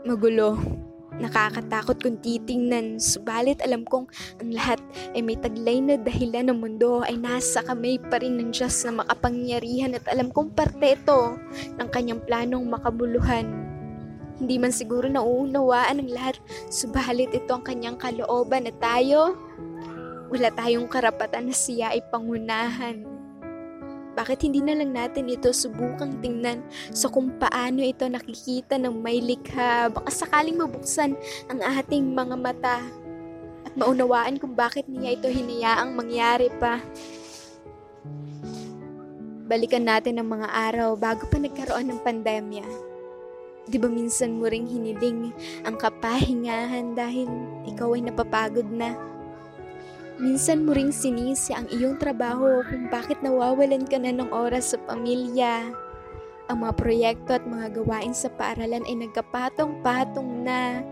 Magulo. Nakakatakot kung titingnan, subalit alam kong ang lahat ay may taglay na dahilan ng mundo ay nasa kamay pa rin ng Diyos na makapangyarihan at alam kong parte ito ng kanyang planong makabuluhan. Hindi man siguro nauunawaan ng lahat, subalit ito ang kanyang kalooban at tayo, wala tayong karapatan na siya ay pangunahan. Bakit hindi na lang natin ito subukang tingnan sa kung paano ito nakikita ng may likha? Baka sakaling mabuksan ang ating mga mata at maunawaan kung bakit niya ito hinayaang mangyari pa. Balikan natin ang mga araw bago pa nagkaroon ng pandemya. Di ba minsan mo ring hiniling ang kapahingahan dahil ikaw ay napapagod na? Minsan mo ring sinisi ang iyong trabaho kung bakit nawawalan ka na ng oras sa pamilya. Ang mga proyekto at mga gawain sa paaralan ay nagkapatong-patong na.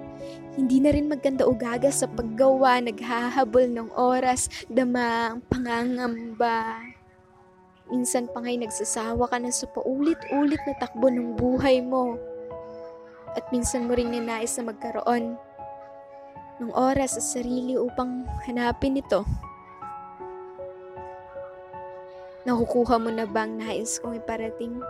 Hindi na rin maganda ugaga sa paggawa, naghahabol ng oras, dama ang pangangamba. Minsan pa nga'y nagsasawa ka na sa paulit-ulit na takbo ng buhay mo. At minsan mo ring ninais na magkaroon ng oras sa sarili upang hanapin ito. Nakukuha mo na bang nais kong iparating?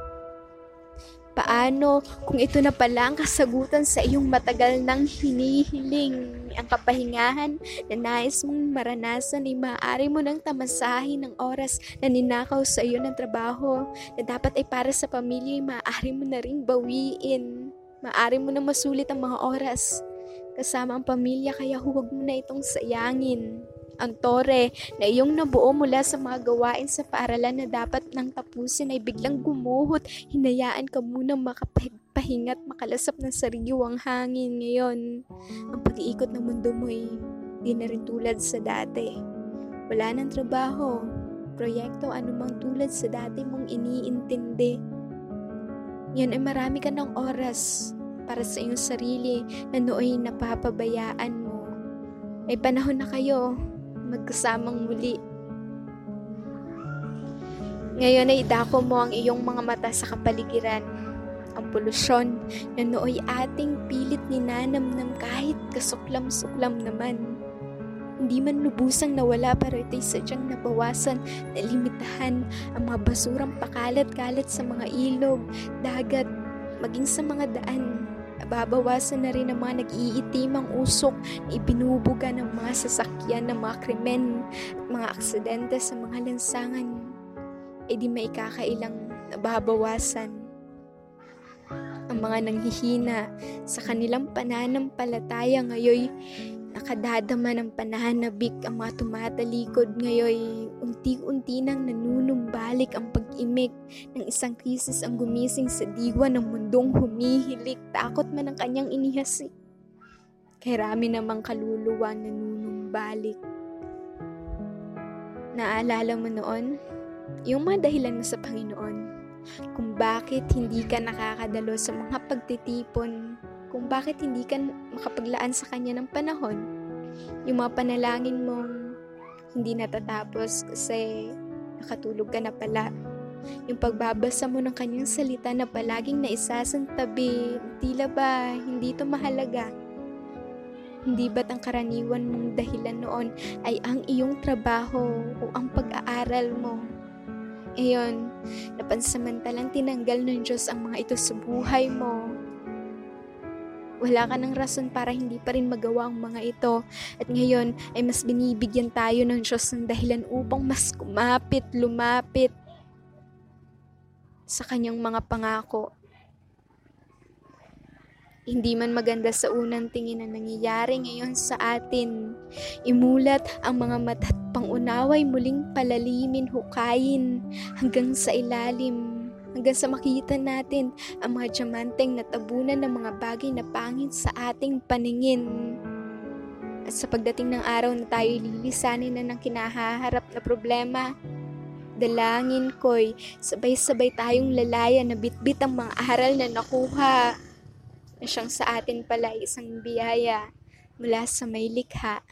Paano kung ito na pala ang kasagutan sa iyong matagal nang hinihiling ang kapahingahan na nais mong maranasan ay maaari mo nang tamasahin ng oras na ninakaw sa iyo ng trabaho na dapat ay para sa pamilya ay maaari mo na ring bawiin. Maaari mo na masulit ang mga oras kasama ang pamilya kaya huwag mo na itong sayangin. Ang tore na iyong nabuo mula sa mga gawain sa paaralan na dapat nang tapusin ay biglang gumuhot, hinayaan ka muna makapahinga at makalasap ng sariwang hangin ngayon. Ang pag-iikot ng mundo mo ay di na rin tulad sa dati. Wala ng trabaho, proyekto anumang tulad sa dati mong iniintindi. Yan ay marami ka ng oras para sa iyong sarili na nooy napapabayaan mo. May panahon na kayo magkasamang muli. Ngayon ay dako mo ang iyong mga mata sa kapaligiran. Ang polusyon na nooy ating pilit ninanam ng kahit kasuklam-suklam naman. Hindi man lubusang nawala pero ito'y sadyang nabawasan na limitahan ang mga basurang pakalat-kalat sa mga ilog, dagat, maging sa mga daan Nababawasan na rin ang mga nag-iitimang usok na ibinubuga ng mga sasakyan ng mga krimen at mga aksidente sa mga lansangan. E di may kakailang nababawasan. Ang mga nanghihina sa kanilang pananampalataya ngayon nakadadama ng pananabik ang mga tumatalikod ngayon unti-unti nang nanunumbalik ang pag-imik ng isang krisis ang gumising sa diwa ng mundong humihilik takot man ang kanyang inihasi kay rami namang kaluluwa nanunumbalik naalala mo noon yung mga dahilan mo sa Panginoon kung bakit hindi ka nakakadalo sa mga pagtitipon kung bakit hindi ka makapaglaan sa kanya ng panahon. Yung mga panalangin mong hindi natatapos kasi nakatulog ka na pala. Yung pagbabasa mo ng kanyang salita na palaging naisasantabi, tila ba hindi ito mahalaga? Hindi ba't ang karaniwan mong dahilan noon ay ang iyong trabaho o ang pag-aaral mo? Ayon, napansamantalang tinanggal ng Diyos ang mga ito sa buhay mo wala ka ng rason para hindi pa rin magawa ang mga ito. At ngayon ay mas binibigyan tayo ng Diyos ng dahilan upang mas kumapit, lumapit sa kanyang mga pangako. Hindi man maganda sa unang tingin na nangyayari ngayon sa atin. Imulat ang mga mata at pangunaway muling palalimin, hukayin hanggang sa ilalim hanggang sa makita natin ang mga diamanteng natabunan ng mga bagay na pangit sa ating paningin. At sa pagdating ng araw na tayo lilisanin na ng kinahaharap na problema, dalangin ko'y sabay-sabay tayong lalaya na bitbit ang mga aral na nakuha na siyang sa atin pala isang biyaya mula sa may likha.